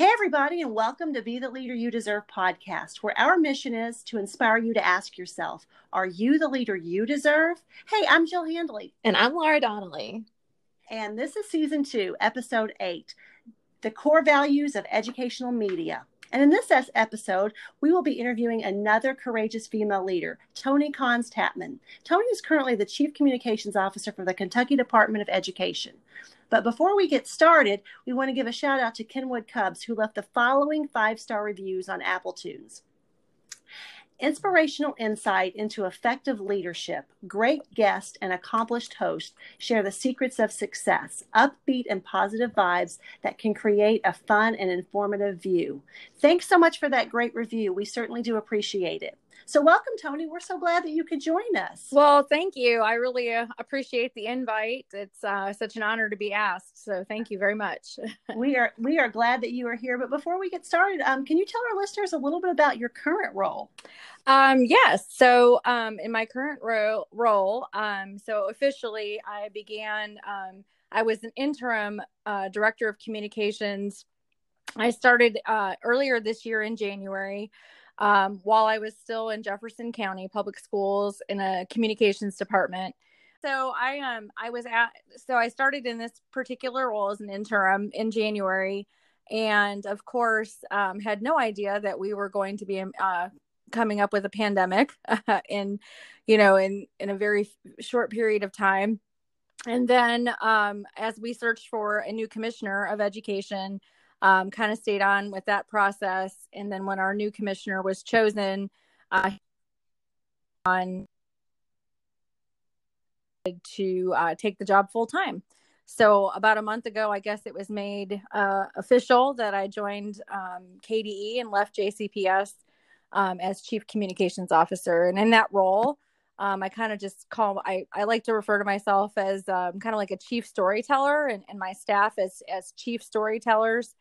Hey, everybody, and welcome to Be the Leader You Deserve podcast, where our mission is to inspire you to ask yourself, Are you the leader you deserve? Hey, I'm Jill Handley. And I'm Laura Donnelly. And this is season two, episode eight The Core Values of Educational Media. And in this episode, we will be interviewing another courageous female leader, Toni Konz Tatman. Toni is currently the Chief Communications Officer for the Kentucky Department of Education. But before we get started, we want to give a shout out to Kenwood Cubs, who left the following five star reviews on Apple Tunes inspirational insight into effective leadership, great guest and accomplished host share the secrets of success, upbeat and positive vibes that can create a fun and informative view. Thanks so much for that great review. We certainly do appreciate it. So, welcome, Toni. We're so glad that you could join us. Well, thank you. I really uh, appreciate the invite. It's uh, such an honor to be asked. So, thank you very much. we are we are glad that you are here. But before we get started, um, can you tell our listeners a little bit about your current role? Um, yes. So, um, in my current ro- role, um, so officially, I began. Um, I was an interim uh, director of communications. I started uh, earlier this year in January um, while I was still in Jefferson County Public Schools in a communications department. So I um I was at so I started in this particular role as an interim in January, and of course um, had no idea that we were going to be uh, coming up with a pandemic in you know in in a very short period of time. And then um, as we searched for a new commissioner of education, um, kind of stayed on with that process. And then when our new commissioner was chosen, uh, on to uh, take the job full time. So about a month ago, I guess it was made uh, official that I joined um, KDE and left JCPS um, as chief communications officer. And in that role, um, I kind of just call I, I like to refer to myself as um, kind of like a chief storyteller and, and my staff as as chief storytellers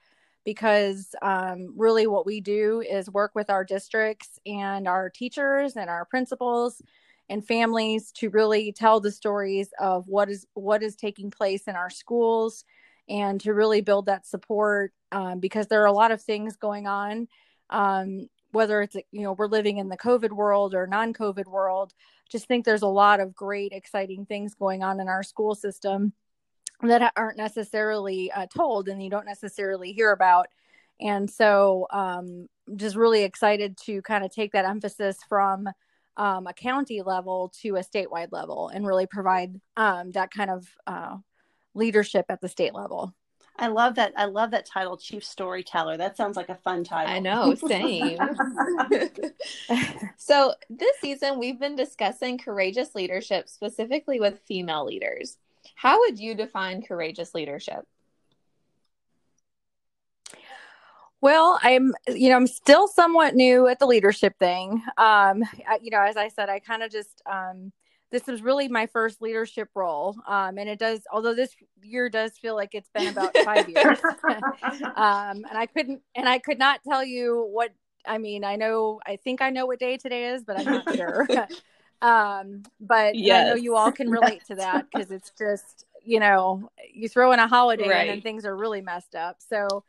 because um, really what we do is work with our districts and our teachers and our principals and families to really tell the stories of what is what is taking place in our schools and to really build that support um, because there are a lot of things going on um, whether it's you know we're living in the covid world or non-covid world just think there's a lot of great exciting things going on in our school system that aren't necessarily uh, told and you don't necessarily hear about. And so, um, just really excited to kind of take that emphasis from um, a county level to a statewide level and really provide um, that kind of uh, leadership at the state level. I love that. I love that title, Chief Storyteller. That sounds like a fun title. I know, same. so, this season, we've been discussing courageous leadership specifically with female leaders. How would you define courageous leadership? Well, I'm, you know, I'm still somewhat new at the leadership thing. Um, I, you know, as I said, I kind of just, um, this was really my first leadership role. Um, and it does, although this year does feel like it's been about five years. um, and I couldn't, and I could not tell you what, I mean, I know, I think I know what day today is, but I'm not sure. Um, but yes. I know you all can relate to that because it's just, you know, you throw in a holiday right. and things are really messed up. So,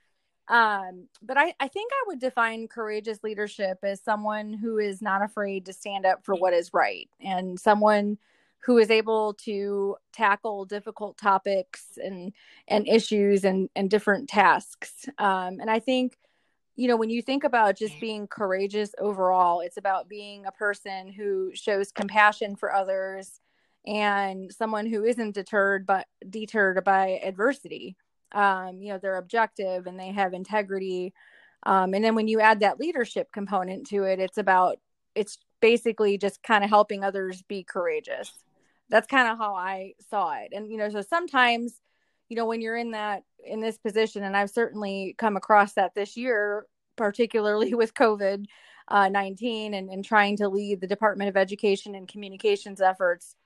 um, but I, I think I would define courageous leadership as someone who is not afraid to stand up for what is right and someone who is able to tackle difficult topics and and issues and and different tasks um, and i think you know, when you think about just being courageous overall, it's about being a person who shows compassion for others and someone who isn't deterred but deterred by adversity. Um, you know, they're objective and they have integrity. Um, and then when you add that leadership component to it, it's about it's basically just kind of helping others be courageous. That's kind of how I saw it. And you know, so sometimes you know when you're in that in this position and i've certainly come across that this year particularly with covid uh, 19 and, and trying to lead the department of education and communications efforts.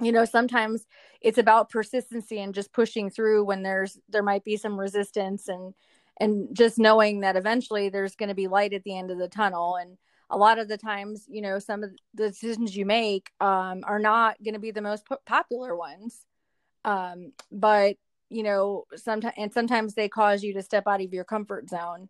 You know sometimes it's about persistency and just pushing through when there's there might be some resistance and and just knowing that eventually there's going to be light at the end of the tunnel. And a lot of the times you know some of the decisions you make um, are not going to be the most po- popular ones. Um, but you know, sometimes and sometimes they cause you to step out of your comfort zone.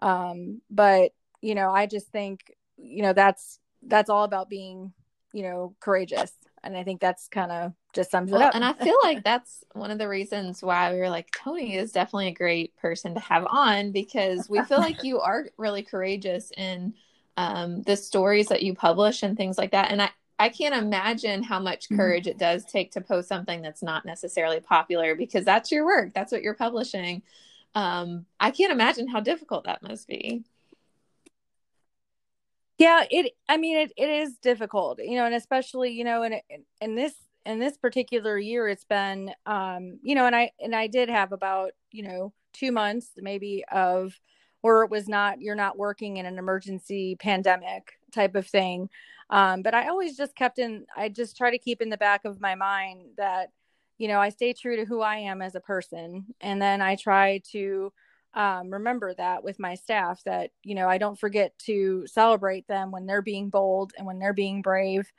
Um, but you know, I just think, you know, that's that's all about being, you know, courageous. And I think that's kind of just sums well, it up. and I feel like that's one of the reasons why we were like, Toni is definitely a great person to have on because we feel like you are really courageous in um, the stories that you publish and things like that. And I, I can't imagine how much mm-hmm. courage it does take to post something that's not necessarily popular because that's your work. That's what you're publishing. Um, I can't imagine how difficult that must be. Yeah, it. I mean, it, it is difficult, you know, and especially, you know, in in this in this particular year, it's been, um, you know, and I and I did have about, you know, two months maybe of, where it was not you're not working in an emergency pandemic type of thing um, but I always just kept in, I just try to keep in the back of my mind that, you know, I stay true to who I am as a person. And then I try to um, remember that with my staff that, you know, I don't forget to celebrate them when they're being bold and when they're being brave,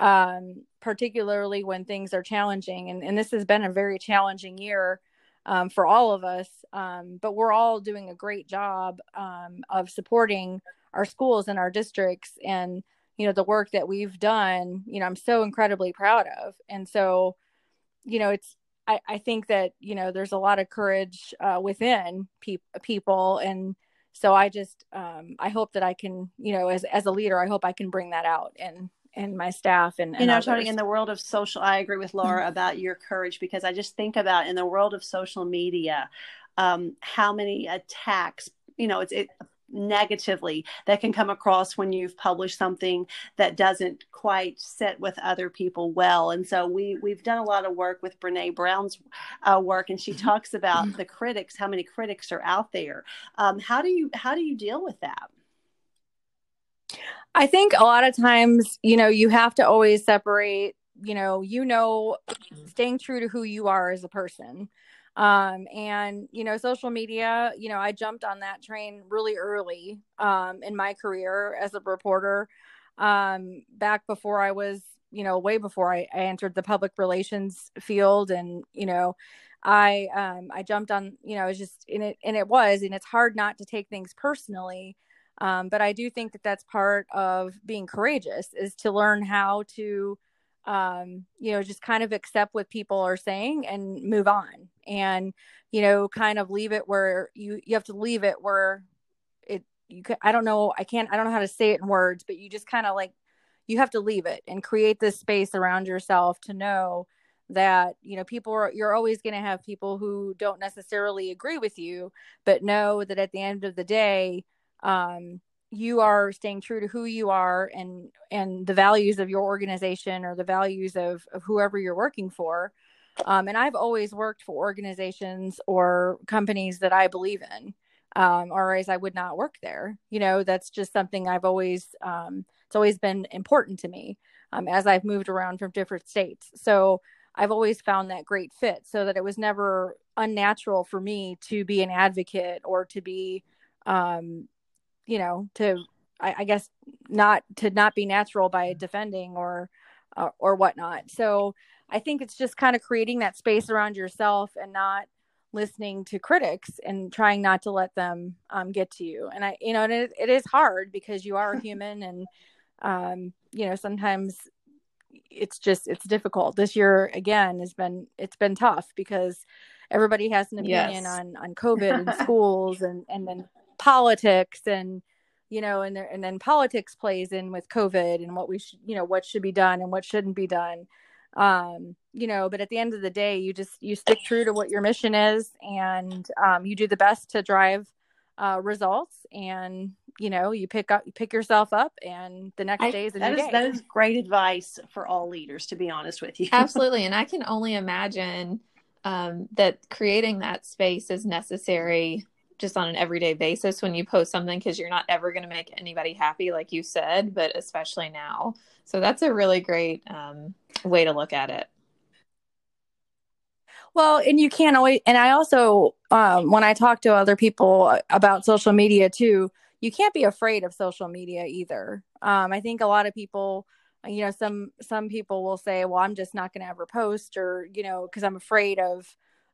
um, particularly when things are challenging. And, and this has been a very challenging year. Um, for all of us. Um, but we're all doing a great job um, of supporting our schools and our districts. And you know the work that we've done you know i'm so incredibly proud of and so you know it's i, I think that you know there's a lot of courage uh, within pe- people. And so i just um, i hope that i can you know as as a leader i hope i can bring that out and and my staff and, and you know Toni in the world of social I agree with Laura about your courage because I just think about in the world of social media um, how many attacks you know it's it, negatively that can come across when you've published something that doesn't quite sit with other people well. And so we we've done a lot of work with Brene Brown's uh, work, and she mm-hmm. talks about mm-hmm. the critics, how many critics are out there. Um, how do you how do you deal with that? I think a lot of times, you know, you have to always separate. You know, you know, staying true to who you are as a person um and you know social media you know i jumped on that train really early um in my career as a reporter um back before i was you know way before I, I entered the public relations field. And you know i um i jumped on you know it's just in it and it was and it's hard not to take things personally um but i do think that that's part of being courageous is to learn how to um, you know, just kind of accept what people are saying and move on and, you know, kind of leave it where you, you have to leave it where it, you can, I don't know, I can't, I don't know how to say it in words, but you just kind of like, you have to leave it and create this space around yourself to know that you know people are you're always going to have people who don't necessarily agree with you but know that at the end of the day um you are staying true to who you are and and the values of your organization or the values of, of whoever you're working for. Um, and i've always worked for organizations or companies that i believe in um, or as i would not work there. You know that's just something i've always um, it's always been important to me um, as i've moved around from different states. So i've always found that great fit so that it was never unnatural for me to be an advocate or to be um, you know to I, I, guess not to not be natural by mm-hmm. defending or uh, or whatnot so i think it's just kind of creating that space around yourself and not listening to critics and trying not to let them um, get to you and i you know it, it is hard because you are a human and um, you know sometimes it's just it's difficult this year again has been it's been tough because everybody has an opinion yes. on on covid and schools and and then politics and you know and there and then politics plays in with covid and what we should you know what should be done and what shouldn't be done. Um you know but at the end of the day you just you stick true to what your mission is and um, you do the best to drive uh, results and you know you pick up you pick yourself up and the next day is a that new is, day. that is great advice for all leaders to be honest with you. Absolutely. And i can only imagine um, that creating that space is necessary just on an everyday basis when you post something because you're not ever going to make anybody happy, like you said, but especially now. So that's a really great um, way to look at it. Well, and you can't always, and I also, um, when I talk to other people about social media too, you can't be afraid of social media either. Um, I think a lot of people, you know, some some people will say, "Well, I'm just not going to ever post," or you know, because I'm afraid of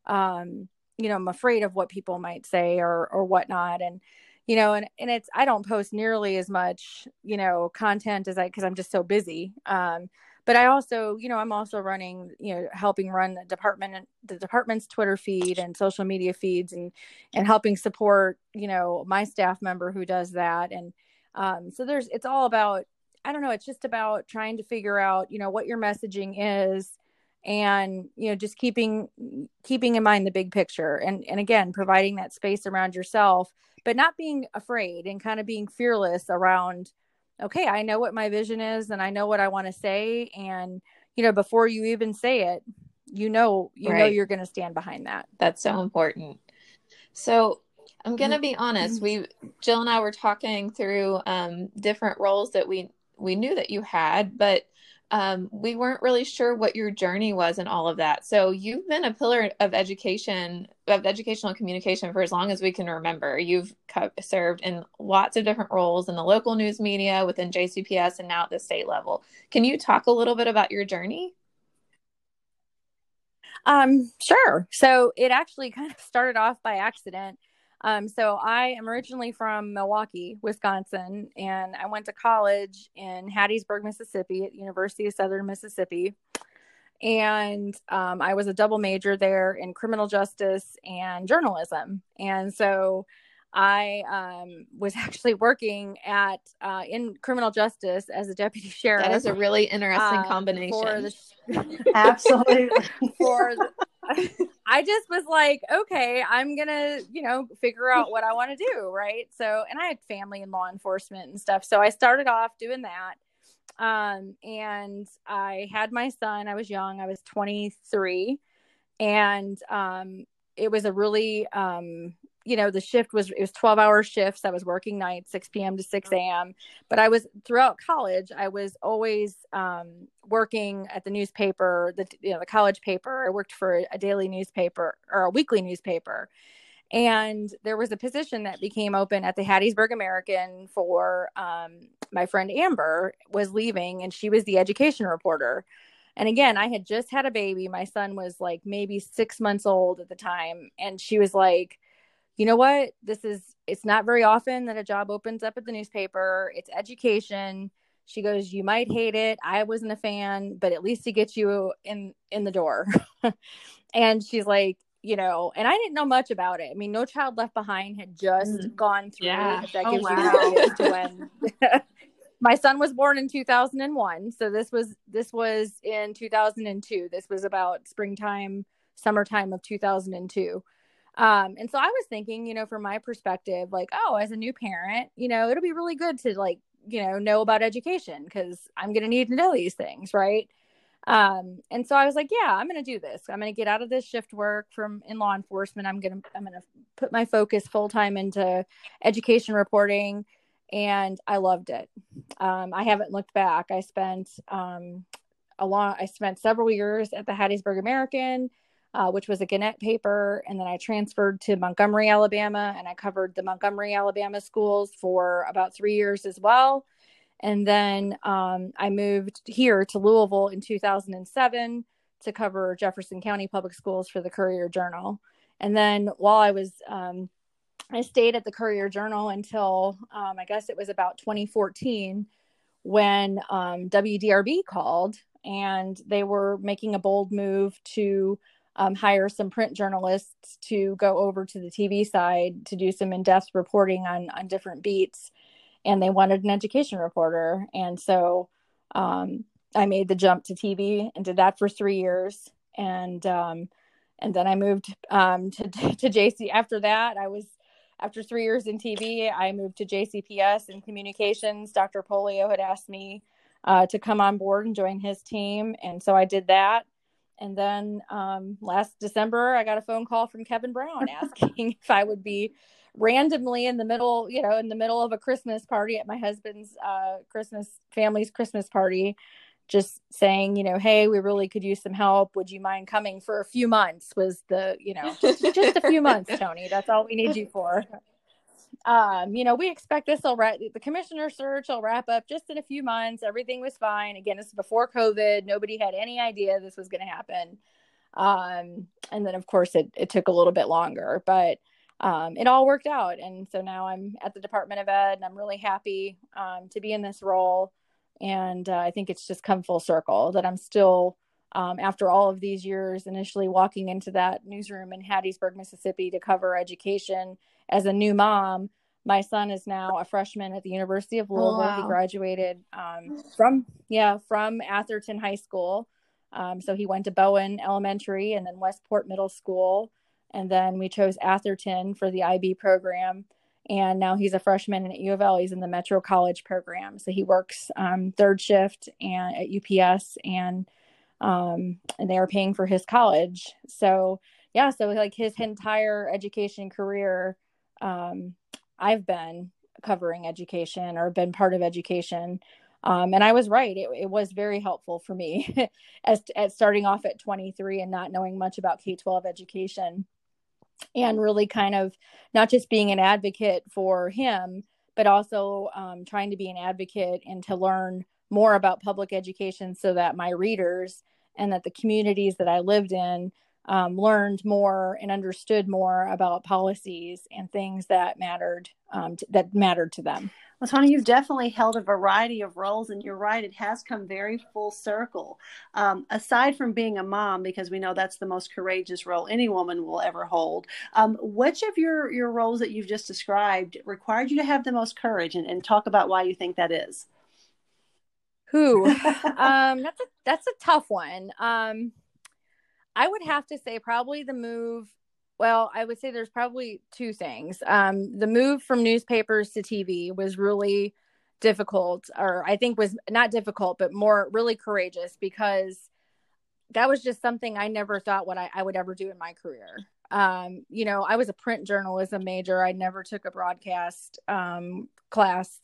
um, you know, I'm afraid of what people might say or or whatnot. And you know, and and it's I don't post nearly as much, you know, content as I because I'm just so busy. Um, but I also, you know, I'm also running, you know, helping run the department the department's Twitter feed and social media feeds and and helping support, you know, my staff member who does that. And um, so there's it's all about I don't know, it's just about trying to figure out, you know, what your messaging is and you know just keeping keeping in mind the big picture and and again providing that space around yourself but not being afraid and kind of being fearless around okay i know what my vision is and i know what i want to say and you know before you even say it you know you right. know you're going to stand behind that that's so important so i'm going to mm-hmm. be honest we jill and i were talking through um, different roles that we we knew that you had but um, we weren't really sure what your journey was and all of that. So you've been a pillar of education, of educational communication for as long as we can remember. You've served in lots of different roles in the local news media, within JCPS, and now at the state level. Can you talk a little bit about your journey? Um, sure. So it actually kind of started off by accident. Um, so I am originally from Milwaukee, Wisconsin, and I went to college in Hattiesburg, Mississippi at University of Southern Mississippi. And um, I was a double major there in criminal justice and journalism. And so I um, was actually working at uh, in criminal justice as a deputy sheriff. That is a really interesting um, combination. The, absolutely. for the, I just was like, okay, I'm gonna, you know, figure out what I want to do, right? So, and I had family in law enforcement and stuff, so I started off doing that. Um, and I had my son. I was young. I was 23, and um, it was a really um you know the shift was it was 12 hour shifts. I was working nights 6 p.m to 6 a.m but i was throughout college i was always um, working at the newspaper the you know the college paper. I worked for a daily newspaper or a weekly newspaper. And there was a position that became open at the hattiesburg american for um, my friend amber was leaving and she was the education reporter. And again i had just had a baby. My son was like maybe six months old at the time. And she was like you know what? This is it's not very often that a job opens up at the newspaper. It's education. She goes you might hate it. I wasn't a fan but at least it gets you in in the door. And she's like you know and i didn't know much about it. I mean no child left behind had just mm. gone through yeah. that oh, gives wow. you to when my son was born in 2001 so this was this was in 2002 this was about springtime summertime of 2002 um, and so I was thinking, you know, from my perspective, like, oh, as a new parent, you know, it'll be really good to like, you know, know about education because I'm going to need to know these things, right? Um, and so I was like, yeah, I'm going to do this. I'm going to get out of this shift work from in law enforcement. I'm going to, I'm going to put my focus full time into education reporting. And I loved it. Um, I haven't looked back. I spent, um, a long, I spent several years at the Hattiesburg American uh, which was a Gannett paper. And then I transferred to Montgomery, Alabama, and I covered the Montgomery, Alabama schools for about three years as well. And then um, I moved here to Louisville in 2007 to cover Jefferson County Public Schools for the Courier Journal. And then while I was, um, I stayed at the Courier Journal until um, I guess it was about 2014 when um, WDRB called and they were making a bold move to um, hire some print journalists to go over to the TV side to do some in-depth reporting on on different beats, and they wanted an education reporter, and so um, I made the jump to TV and did that for three years, and um, and then I moved um, to to JC. After that, I was after three years in TV, I moved to JCPS in communications. Dr. Pollio had asked me uh, to come on board and join his team, and so I did that and then um, last December, I got a phone call from Kevin Brown asking if I would be randomly in the middle, you know, in the middle of a Christmas party at my husband's uh, Christmas family's Christmas party, just saying, you know, hey, we really could use some help. Would you mind coming for a few months? Was the, you know, just, just a few months, Toni. That's all we need you for um, you know, we expect this will wrap the commissioner search will wrap up just in a few months. Everything was fine. Again, this is before COVID. Nobody had any idea this was going to happen. Um, and then, of course, it, it took a little bit longer, but um, it all worked out. And so now I'm at the Department of Ed and I'm really happy um, to be in this role. And uh, I think it's just come full circle that I'm still, um, after all of these years, initially walking into that newsroom in Hattiesburg, Mississippi to cover education as a new mom. My son is now a freshman at the University of Louisville. Oh, wow. He graduated um, from, yeah, from Atherton High School. Um, so he went to Bowen Elementary and then Westport Middle School. And then we chose Atherton for the IB program. And now he's a freshman at U of L. He's in the Metro College program. So he works um, third shift and at UPS and um, and they are paying for his college. So yeah, so like his entire education career, um, I've been covering education or been part of education. Um, and I was right. It, it, was very helpful for me as starting off at 23 and not knowing much about K 12 education and really kind of not just being an advocate for him, but also um, trying to be an advocate and to learn more about public education so that my readers and that the communities that I lived in um, learned more and understood more about policies and things that mattered um, t- that mattered to them. Well, Toni, you've definitely held a variety of roles, and you're right, it has come very full circle. Um, aside from being a mom, because we know that's the most courageous role any woman will ever hold, um, which of your, your roles that you've just described required you to have the most courage? And, and talk about why you think that is. Who? um, that's a that's a tough one. Um, I would have to say probably the move well, I would say there's probably two things. Um, the move from newspapers to TV was really difficult, or I think was not difficult, but more really courageous because that was just something I never thought what I, I would ever do in my career. Um, you know, I was a print journalism major. I never took a broadcast um, class.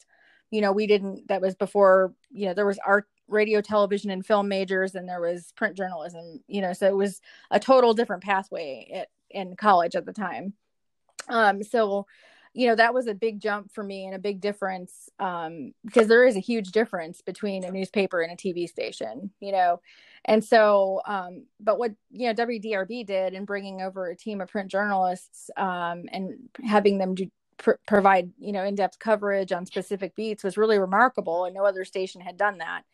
You know, we didn't. That was before. You know, there was art, radio, television, and film majors, and there was print journalism. You know, so it was a total different pathway. It, in college at the time. Um, so, you know, that was a big jump for me and a big difference um, because there is a huge difference between a newspaper and a TV station, you know. And so, um, but what, you know, WDRB did in bringing over a team of print journalists um, and having them do, pr- provide, you know, in depth coverage on specific beats was really remarkable. And no other station had done that.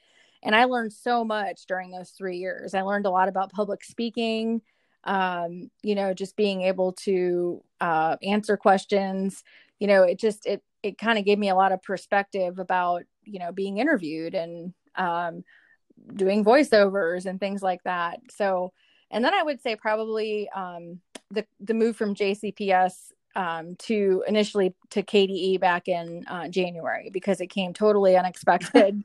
And I learned so much during those three years. I learned a lot about public speaking um, you know, just being able to uh, answer questions. You know, it just it it kind of gave me a lot of perspective about you know being interviewed and um, doing voiceovers and things like that. So, and then I would say probably um, the the move from JCPS um, to initially to KDE back in uh, January because it came totally unexpected,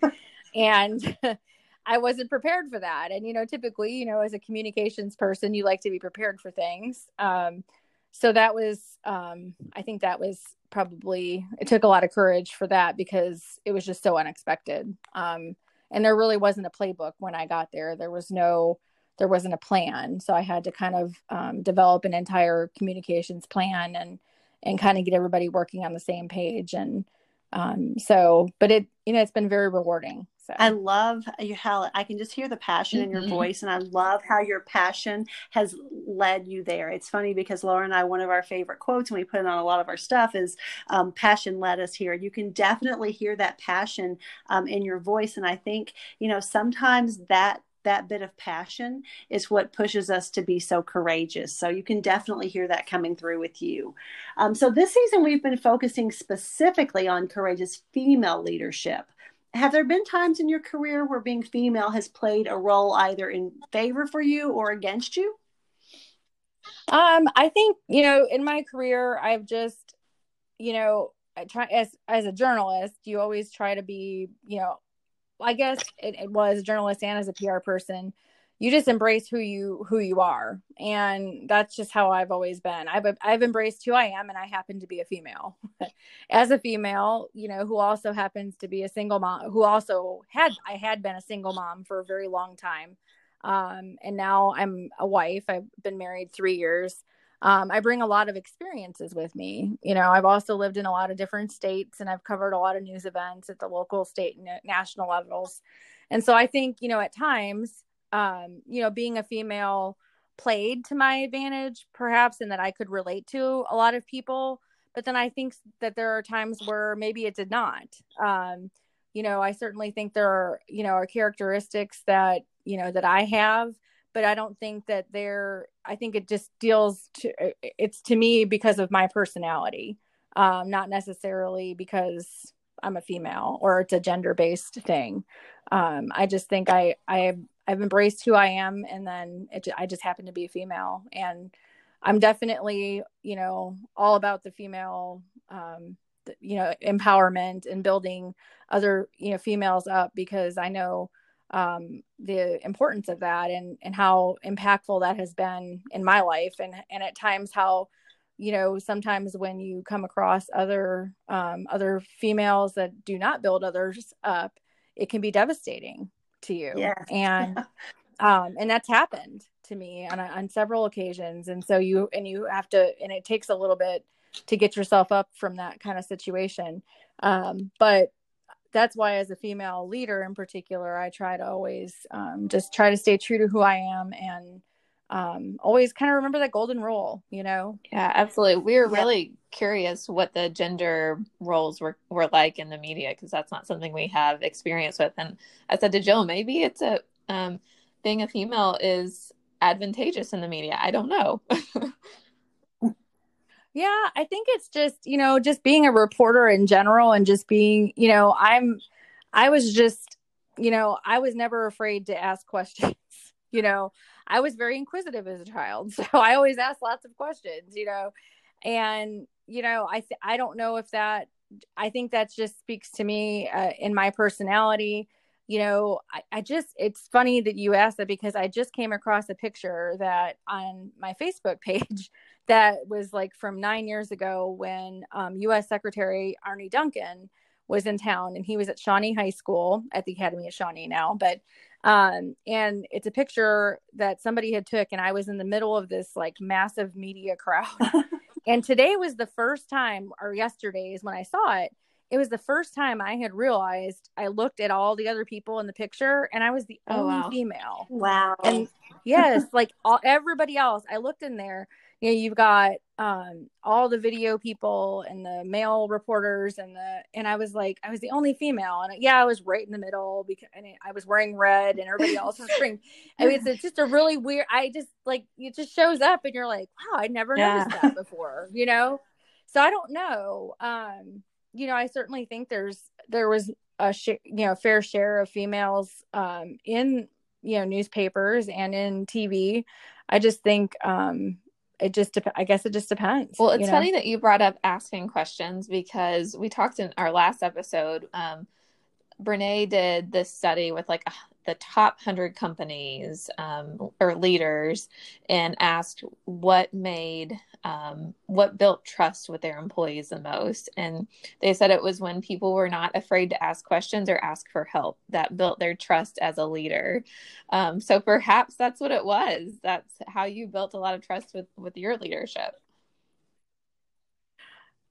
and I wasn't prepared for that. And, you know, typically, you know, as a communications person, you like to be prepared for things. Um, so that was, um, I think that was probably, it took a lot of courage for that because it was just so unexpected. Um, and there really wasn't a playbook when I got there. There was no, there wasn't a plan. So I had to kind of um, develop an entire communications plan and, and kind of get everybody working on the same page. And um, so, but it, you know, it's been very rewarding. So I love you, how I can just hear the passion mm-hmm. in your mm-hmm. voice, and I love how your passion has led you there. It's funny because Laura and I, one of our favorite quotes, and we put it on a lot of our stuff, is um, "Passion led us here." You can definitely hear that passion um, in your voice, and I think you know sometimes that that bit of passion is what pushes us to be so courageous. So you can definitely hear that coming through with you. Um, so this season, we've been focusing specifically on courageous female leadership have there been times in your career where being female has played a role either in favor for you or against you? Um, I think, you know, in my career, I've just, you know, I try as as a journalist, you always try to be, you know, I guess it, it was journalist and as a PR person, you just embrace who you who you are. And that's just how i've always been. I've i've embraced who i am and i happen to be a female. As a female you know who also happens to be a single mom who also had i had been a single mom for a very long time. Um, and now i'm a wife. I've been married three years. Um, i bring a lot of experiences with me. You know i've also lived in a lot of different states and i've covered a lot of news events at the local state and national levels. And so i think you know at times um, you know, being a female played to my advantage perhaps and that I could relate to a lot of people but then I think that there are times where maybe it did not um, you know I certainly think there are you know are characteristics that you know that I have but I don't think that they're I think it just deals to it's to me because of my personality um, not necessarily because I'm a female or it's a gender based thing. Um, I just think I I I've embraced who I am, and then it, I just happen to be a female, and I'm definitely you know all about the female um, you know empowerment and building other you know females up because I know um, the importance of that and and how impactful that has been in my life and and at times how you know sometimes when you come across other um, other females that do not build others up it can be devastating to you. Yes. and um, and that's happened to me on, on several occasions. And so you and you have to and it takes a little bit to get yourself up from that kind of situation. Um, but that's why as a female leader in particular i try to always um, just try to stay true to who i am and um, always kind of remember that golden rule, you know? Yeah, absolutely. We were yeah. really curious what the gender roles were, were like in the media because that's not something we have experience with. And I said to Jill, maybe it's a, um, being a female is advantageous in the media. I don't know. yeah, I think it's just, you know, just being a reporter in general and just being, you know, I'm, I was just, you know, I was never afraid to ask questions, you know, I was very inquisitive as a child, so I always asked lots of questions, you know. And you know, I th- I don't know if that I think that just speaks to me uh, in my personality. You know, I, I just it's funny that you asked that because I just came across a picture that on my Facebook page that was like from nine years ago when um, U.S. Secretary Arne Duncan was in town and he was at Shawnee High School at the Academy of Shawnee now, but um, and it's a picture that somebody had took and i was in the middle of this like massive media crowd. And today was the first time or yesterday is when i saw it it was the first time i had realized i looked at all the other people in the picture and i was the oh, only wow. female. Wow. And yes like all everybody else i looked in there you know you've got um all the video people and the male reporters and the and i was like i was the only female. And yeah i was right in the middle because and i was wearing red and everybody else was wearing i mean it's, it's, just a really weird i just like it just shows up and you're like wow i never yeah. noticed that before you know? So i don't know. Um you know i certainly think there's there was a sh- you know fair share of females um in you know newspapers and in tv i just think um it just dep- i guess it just depends well it's you know? funny that you brought up asking questions because we talked in our last episode um brene did this study with like the top 100 companies um, or leaders and asked what made um, what built trust with their employees the most. And they said it was when people were not afraid to ask questions or ask for help that built their trust as a leader. Um, so perhaps that's what it was. That's how you built a lot of trust with with your leadership.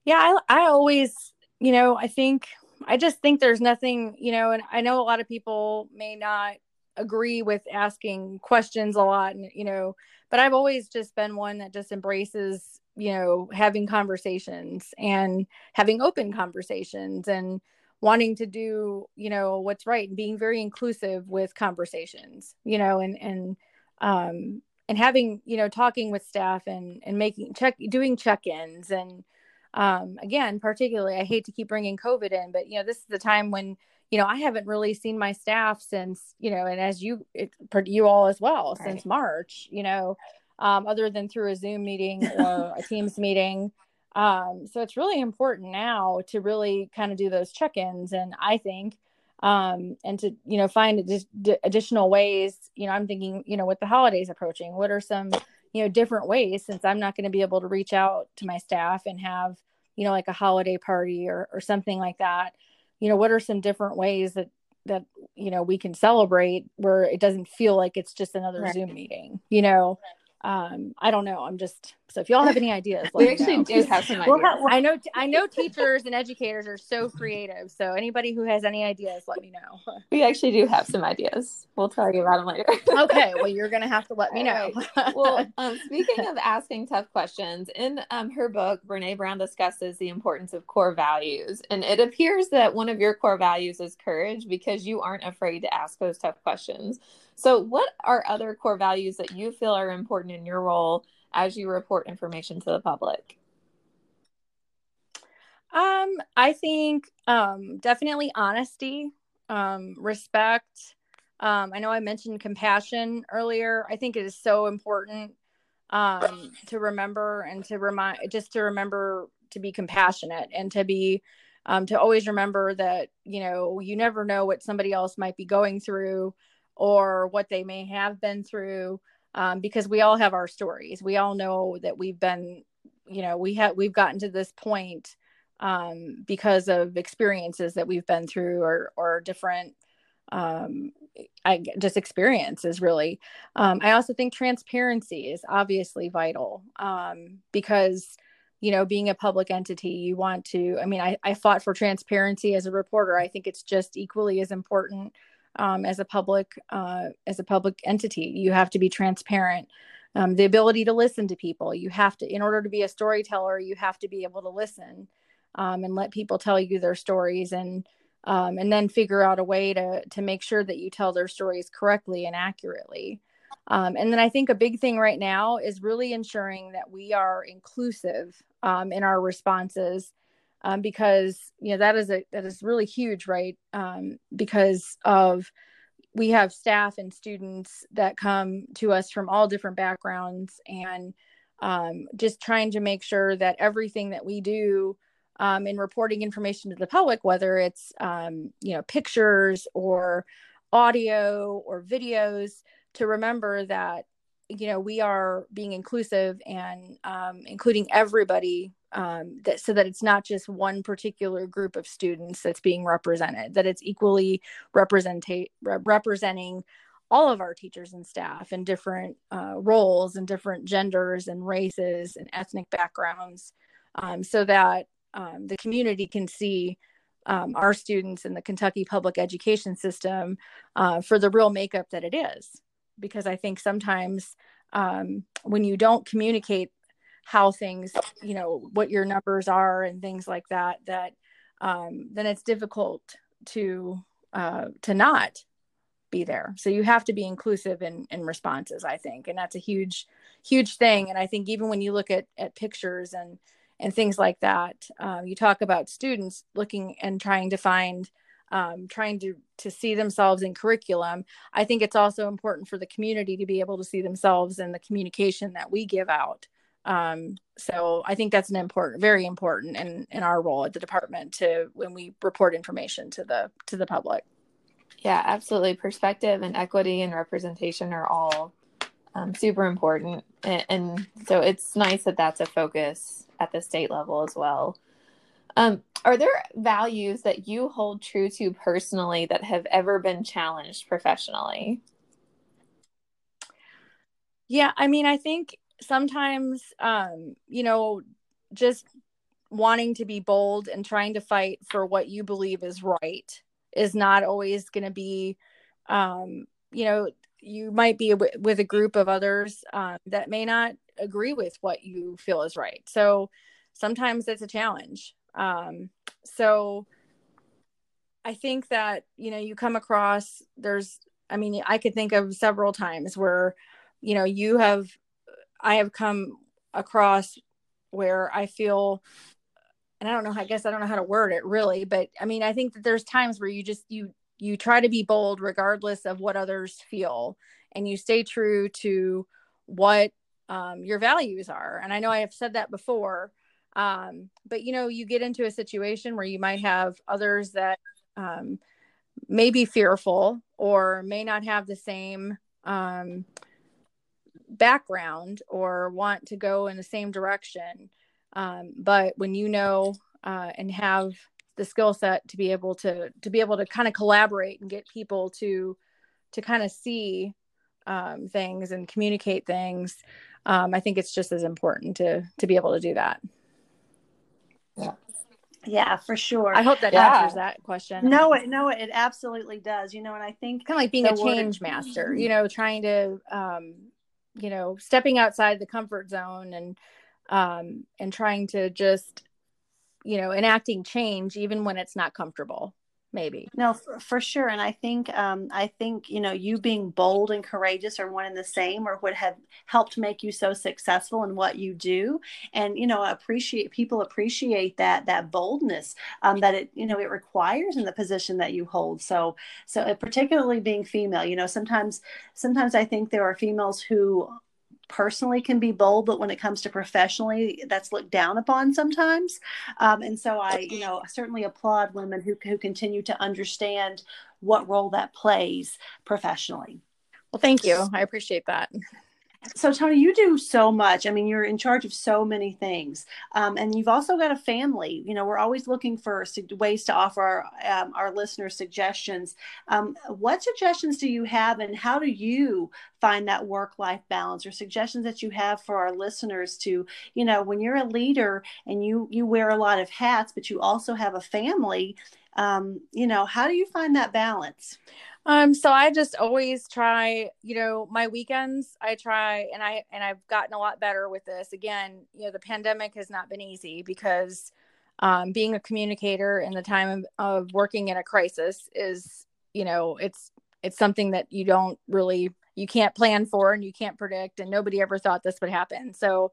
Yeah i, I always you know i think I just think there's nothing, you know, and I know a lot of people may not agree with asking questions a lot and you know, but I've always just been one that just embraces, you know, having conversations and having open conversations and wanting to do, you know, what's right and being very inclusive with conversations, you know, and and um and having, you know, talking with staff and and making check doing check-ins and um, again, particularly, I hate to keep bringing COVID in, but you know, this is the time when you know I haven't really seen my staff since you know, and as you it, you all as well right. since March, you know, um, other than through a Zoom meeting or a Teams meeting. Um, so it's really important now to really kind of do those check-ins, and I think, um, and to you know find just additional ways. You know, I'm thinking, you know, with the holidays approaching, what are some you know different ways since i'm not going to be able to reach out to my staff and have you know like a holiday party or or something like that. You know what are some different ways that that you know we can celebrate where it doesn't feel like it's just another right. zoom meeting you know um i don't know i'm just So if y'all have any ideas, we actually know. do have some ideas. Well, I know I know teachers and educators are so creative. So anybody who has any ideas, let me know. We actually do have some ideas. We'll tell you about them later. okay, well you're gonna have to let me know. Right. Well, um, speaking of asking tough questions, in um, her book, Brene Brown discusses the importance of core values, and it appears that one of your core values is courage because you aren't afraid to ask those tough questions. So, what are other core values that you feel are important in your role as you report information to the public? Um, I think um, definitely honesty, um, respect. Um, I know I mentioned compassion earlier. I think it is so important um, to remember and to remind, just to remember to be compassionate and to be, um, to always remember that you know you never know what somebody else might be going through or what they may have been through um, because we all have our stories we all know that we've been you know we have we've gotten to this point um, because of experiences that we've been through or or different um, I just experiences really. Um, I also think transparency is obviously vital um, because you know being a public entity you want to i mean I, I fought for transparency as a reporter i think it's just equally as important um, as a public uh, as a public entity. You have to be transparent. Um, the ability to listen to people. You have to in order to be a storyteller you have to be able to listen um, and let people tell you their stories and um, and then figure out a way to to make sure that you tell their stories correctly and accurately. Um, and then i think a big thing right now is really ensuring that we are inclusive um, in our responses um, because you know that is a that is really huge, right? Um, because of we have staff and students that come to us from all different backgrounds, and um, just trying to make sure that everything that we do um, in reporting information to the public, whether it's um, you know pictures or audio or videos, to remember that you know we are being inclusive and um, including everybody um, that so that it's not just one particular group of students that's being represented that it's equally re- representing all of our teachers and staff in different uh, roles and different genders and races and ethnic backgrounds um, so that um, the community can see um, our students in the kentucky public education system uh, for the real makeup that it is. Because I think sometimes um, when you don't communicate how things, you know, what your numbers are and things like that, that um, then it's difficult to uh, to not be there. So you have to be inclusive in in responses, I think, and that's a huge huge thing. And I think even when you look at at pictures and and things like that, um, you talk about students looking and trying to find um, trying to to see themselves in curriculum i think it's also important for the community to be able to see themselves in the communication that we give out um, so i think that's an important very important in in our role at the department to when we report information to the to the public. Yeah absolutely. Perspective and equity and representation are all um, super important. And, and so it's nice that that's a focus at the state level as well. Um, are there values that you hold true to personally that have ever been challenged professionally? Yeah, I mean, I think sometimes, um, you know, just wanting to be bold and trying to fight for what you believe is right is not always going to be, um, you know, you might be w- with a group of others um, that may not agree with what you feel is right. So sometimes it's a challenge. Um, so I think that, you know, you come across, there's, I mean, I could think of several times where, you know, you have, I have come across where I feel, and I don't know, I guess I don't know how to word it really, but I mean, I think that there's times where you just, you, you try to be bold regardless of what others feel and you stay true to what um, your values are. And I know I have said that before, um, but you know, you get into a situation where you might have others that um, may be fearful or may not have the same um, background or want to go in the same direction. Um, but when you know uh, and have the skill set to be able to to be able to kind of collaborate and get people to to kind of see um, things and communicate things um, I think it's just as important to to be able to do that. Yeah. Yeah, for sure. I hope that yeah. answers that question. No, it no, it absolutely does. You know, and I think kind of like being a change word... master. You know, trying to, um, you know, stepping outside the comfort zone and um, and trying to just, you know, enacting change even when it's not comfortable maybe. No for, for sure and i think um, i think you know you being bold and courageous are one and the same or would have helped make you so successful in what you do and you know appreciate people appreciate that that boldness um, that it you know it requires in the position that you hold so so uh, particularly being female you know sometimes sometimes i think there are females who personally can be bold, but when it comes to professionally, that's looked down upon sometimes. Um, and so I, you know, certainly applaud women who, who continue to understand what role that plays professionally. Well, thank you. I appreciate that so Toni you do so much. I mean you're in charge of so many things. Um, and you've also got a family. You know we're always looking for ways to offer our, um, our listeners suggestions. Um, what suggestions do you have and how do you find that work life balance or suggestions that you have for our listeners to you know when you're a leader and you you wear a lot of hats but you also have a family um, you know how do you find that balance um, so I just always try, you know, my weekends I try and I and I've gotten a lot better with this. Again, you know, the pandemic has not been easy because um, being a communicator in the time of, of working in a crisis is, you know, it's it's something that you don't really you can't plan for and you can't predict and nobody ever thought this would happen. So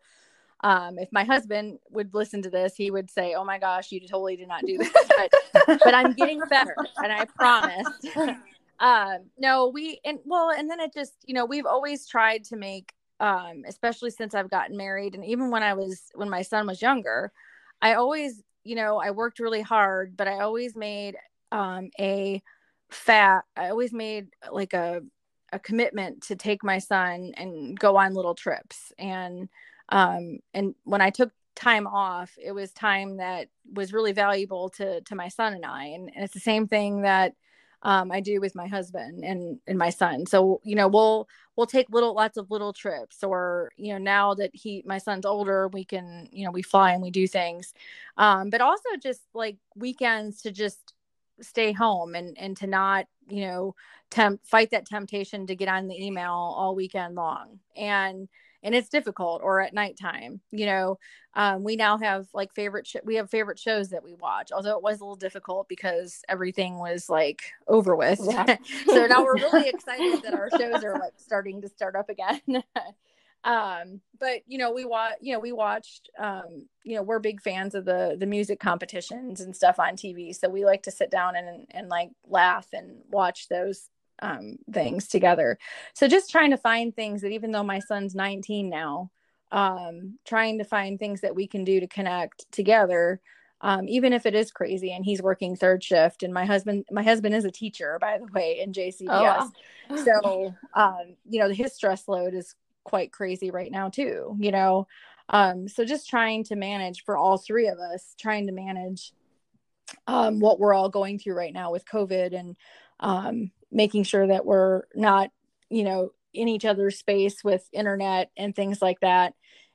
um, if my husband would listen to this, he would say, "Oh my gosh, you totally did not do that." but, but I'm getting better, and I promise um no we and well and then it just you know we've always tried to make um especially since i've gotten married and even when i was when my son was younger i always you know i worked really hard but i always made um a fat i always made like a a commitment to take my son and go on little trips. And um and when i took time off it was time that was really valuable to to my son and i. And, and it's the same thing that um, I do with my husband and and my son. So you know we'll we'll take little lots of little trips, or you know now that he my son's older, we can you know we fly and we do things, um, but also just like weekends to just stay home and and to not you know tempt fight that temptation to get on the email all weekend long and and it's difficult or at nighttime you know um, we now have like favorite sh- we have favorite shows that we watch although it was a little difficult because everything was like over with yeah. so now we're really excited that our shows are like starting to start up again um but you know we watch you know we watched um you know we're big fans of the the music competitions and stuff on tv so we like to sit down and and like laugh and watch those um, things together. So just trying to find things that even though my son's 19 now, um, trying to find things that we can do to connect together. Um, even if it is crazy and he's working third shift and my husband my husband is a teacher by the way in jcps oh, wow. so um, you know his stress load is quite crazy right now too you know um, so just trying to manage for all three of us trying to manage um, what we're all going through right now with covid and um, making sure that we're not, you know, in each other's space with internet and things like that.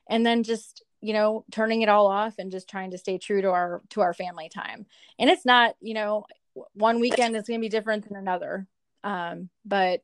And then just, you know, turning it all off and just trying to stay true to our to our family time. And it's not, you know, one weekend is going to be different than another. Um, but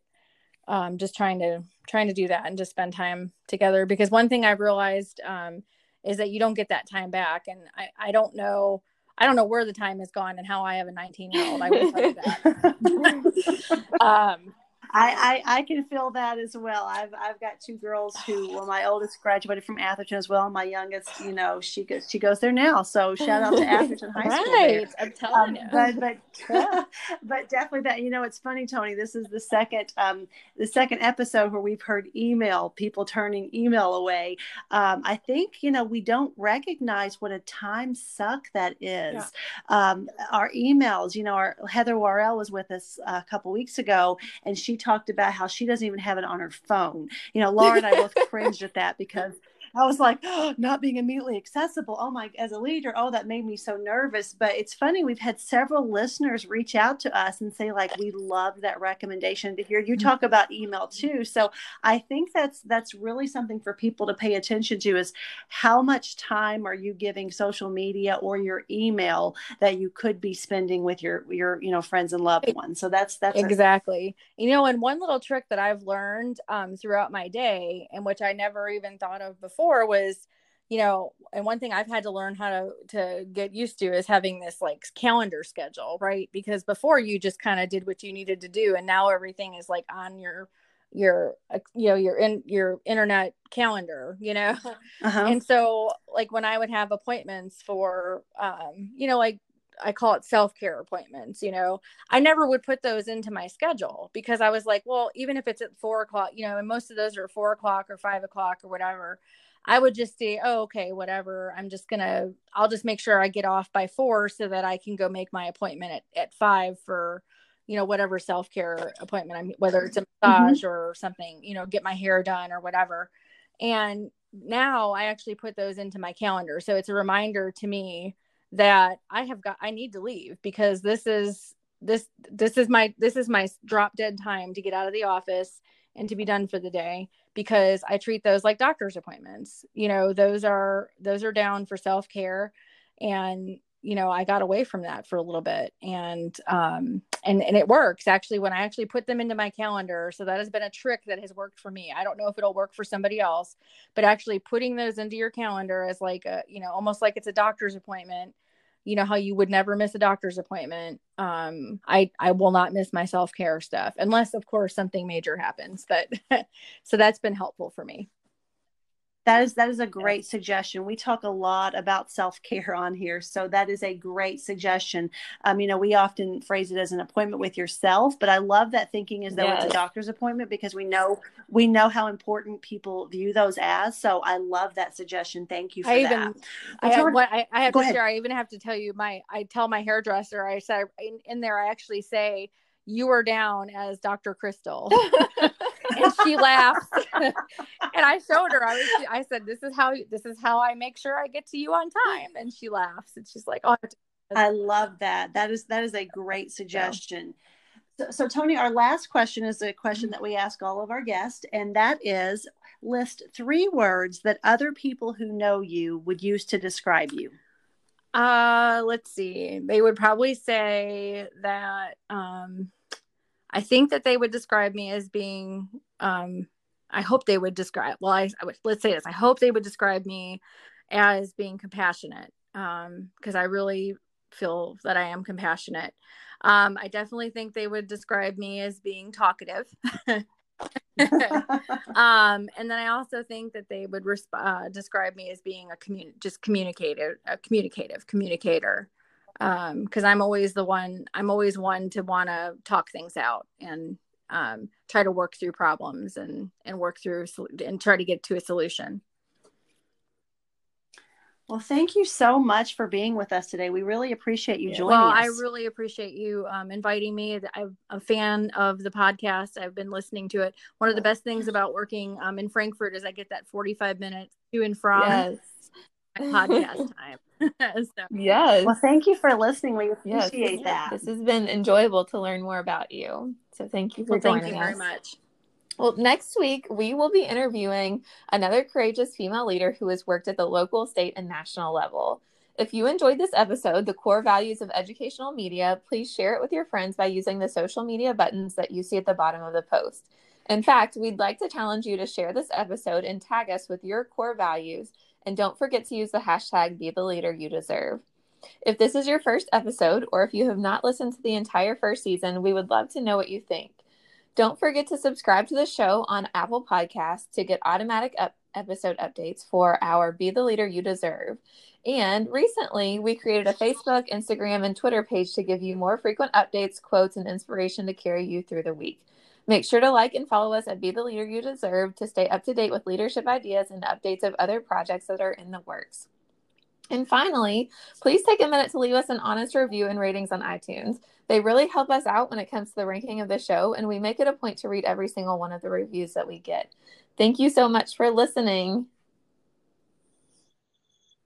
um, just trying to trying to do that and just spend time together because one thing I've realized um, is that you don't get that time back, and I I don't know I don't know where the time has gone and how I have a 19 year old. I tell you that. um, I, I, I can feel that as well. I've I've got two girls who well my oldest graduated from Atherton as well. My youngest, you know, she goes she goes there now. So shout out to Atherton High right. School. Right, I'm telling um, you. But but but definitely that you know it's funny, Toni. This is the second um the second episode where we've heard email people turning email away. Um, I think you know we don't recognize what a time suck that is. Yeah. Um, our emails, you know, our Heather Worrell was with us a couple weeks ago, and she talked about how she doesn't even have it on her phone. You know, Laura and I both cringed at that because I was like, oh, not being immediately accessible. Oh my, as a leader, oh, that made me so nervous. But it's funny, we've had several listeners reach out to us and say, like, we love that recommendation to hear you mm-hmm. talk about email too. So I think that's that's really something for people to pay attention to is how much time are you giving social media or your email that you could be spending with your your you know friends and loved ones. So that's that's exactly. A- you know, and one little trick that I've learned um, throughout my day, and which I never even thought of before, was you know and one thing i've had to learn how to to get used to is having this like calendar schedule right because before you just kind of did what you needed to do and now everything is like on your your you know your in your internet calendar you know uh-huh. and so like when i would have appointments for um you know like I call it self care appointments. You know, I never would put those into my schedule because I was like, well, even if it's at four o'clock, you know, and most of those are four o'clock or five o'clock or whatever, I would just say, oh, okay, whatever. I'm just gonna, I'll just make sure I get off by four so that I can go make my appointment at, at five for, you know, whatever self care appointment I'm, whether it's a mm-hmm. massage mm-hmm. or something, you know, get my hair done or whatever. And now I actually put those into my calendar. So it's a reminder to me that I have got I need to leave because this is this this is my this is my drop dead time to get out of the office and to be done for the day because I treat those like doctor's appointments. You know, those are those are down for self-care and you know, I got away from that for a little bit and um and and it works actually when I actually put them into my calendar. So that has been a trick that has worked for me. I don't know if it'll work for somebody else, but actually putting those into your calendar as like a, you know, almost like it's a doctor's appointment you know how you would never miss a doctor's appointment. Um i i will not miss my self-care stuff unless of course something major happens but so that's been helpful for me that is that is a great suggestion. We talk a lot about self care on here, so that is a great suggestion. Um, you know, we often phrase it as an appointment with yourself, but I love that thinking as though yes. it's a doctor's appointment because we know we know how important people view those as. So I love that suggestion. Thank you for I that. Even, I, have, what, I, I have to ahead. share. I even have to tell you my. I tell my hairdresser. I said in, in there. I actually say you are down as Dr. Crystal. and she laughs. and I showed her. I was. I said, "This is how. This is how I make sure I get to you on time." And she laughs. And she's like, "Oh." I love that. That is that is a great suggestion. So, so, Toni, our last question is a question that we ask all of our guests, and that is list three words that other people who know you would use to describe you. Uh, let's see. They would probably say that um I think that they would describe me as being um I hope they would describe well I, I would let's say this. I hope they would describe me as being compassionate um because I really feel that I am compassionate. Um I definitely think they would describe me as being talkative. um, and then I also think that they would resp- uh, describe me as being a commun- just communicative, a communicative communicator. Because um, I'm always the one, I'm always one to want to talk things out and um, try to work through problems and and work through and try to get to a solution. Well, thank you so much for being with us today. We really appreciate you joining well, us. I really appreciate you um, inviting me. I'm a fan of the podcast. I've been listening to it. One of the best things about working um, in Frankfort is I get that 45 minutes to and from yes. podcast time. so. Yes. Well, thank you for listening. We appreciate yes. that. This has been enjoyable to learn more about you. So thank you for well, joining thank you us. very much. Well, next week, we will be interviewing another courageous female leader who has worked at the local, state, and national level. If you enjoyed this episode, The Core Values of Educational Media, please share it with your friends by using the social media buttons that you see at the bottom of the post. In fact, we'd like to challenge you to share this episode and tag us with your core values. And don't forget to use the hashtag Be the Leader You Deserve. If this is your first episode, or if you have not listened to the entire first season, we would love to know what you think. Don't forget to subscribe to the show on Apple Podcasts to get automatic up- episode updates for our Be the Leader You Deserve. And recently, we created a Facebook, Instagram, and Twitter page to give you more frequent updates, quotes, and inspiration to carry you through the week. Make sure to like and follow us at Be the Leader You Deserve to stay up to date with leadership ideas and updates of other projects that are in the works. And finally, please take a minute to leave us an honest review and ratings on iTunes. They really help us out when it comes to the ranking of the show, and we make it a point to read every single one of the reviews that we get. Thank you so much for listening.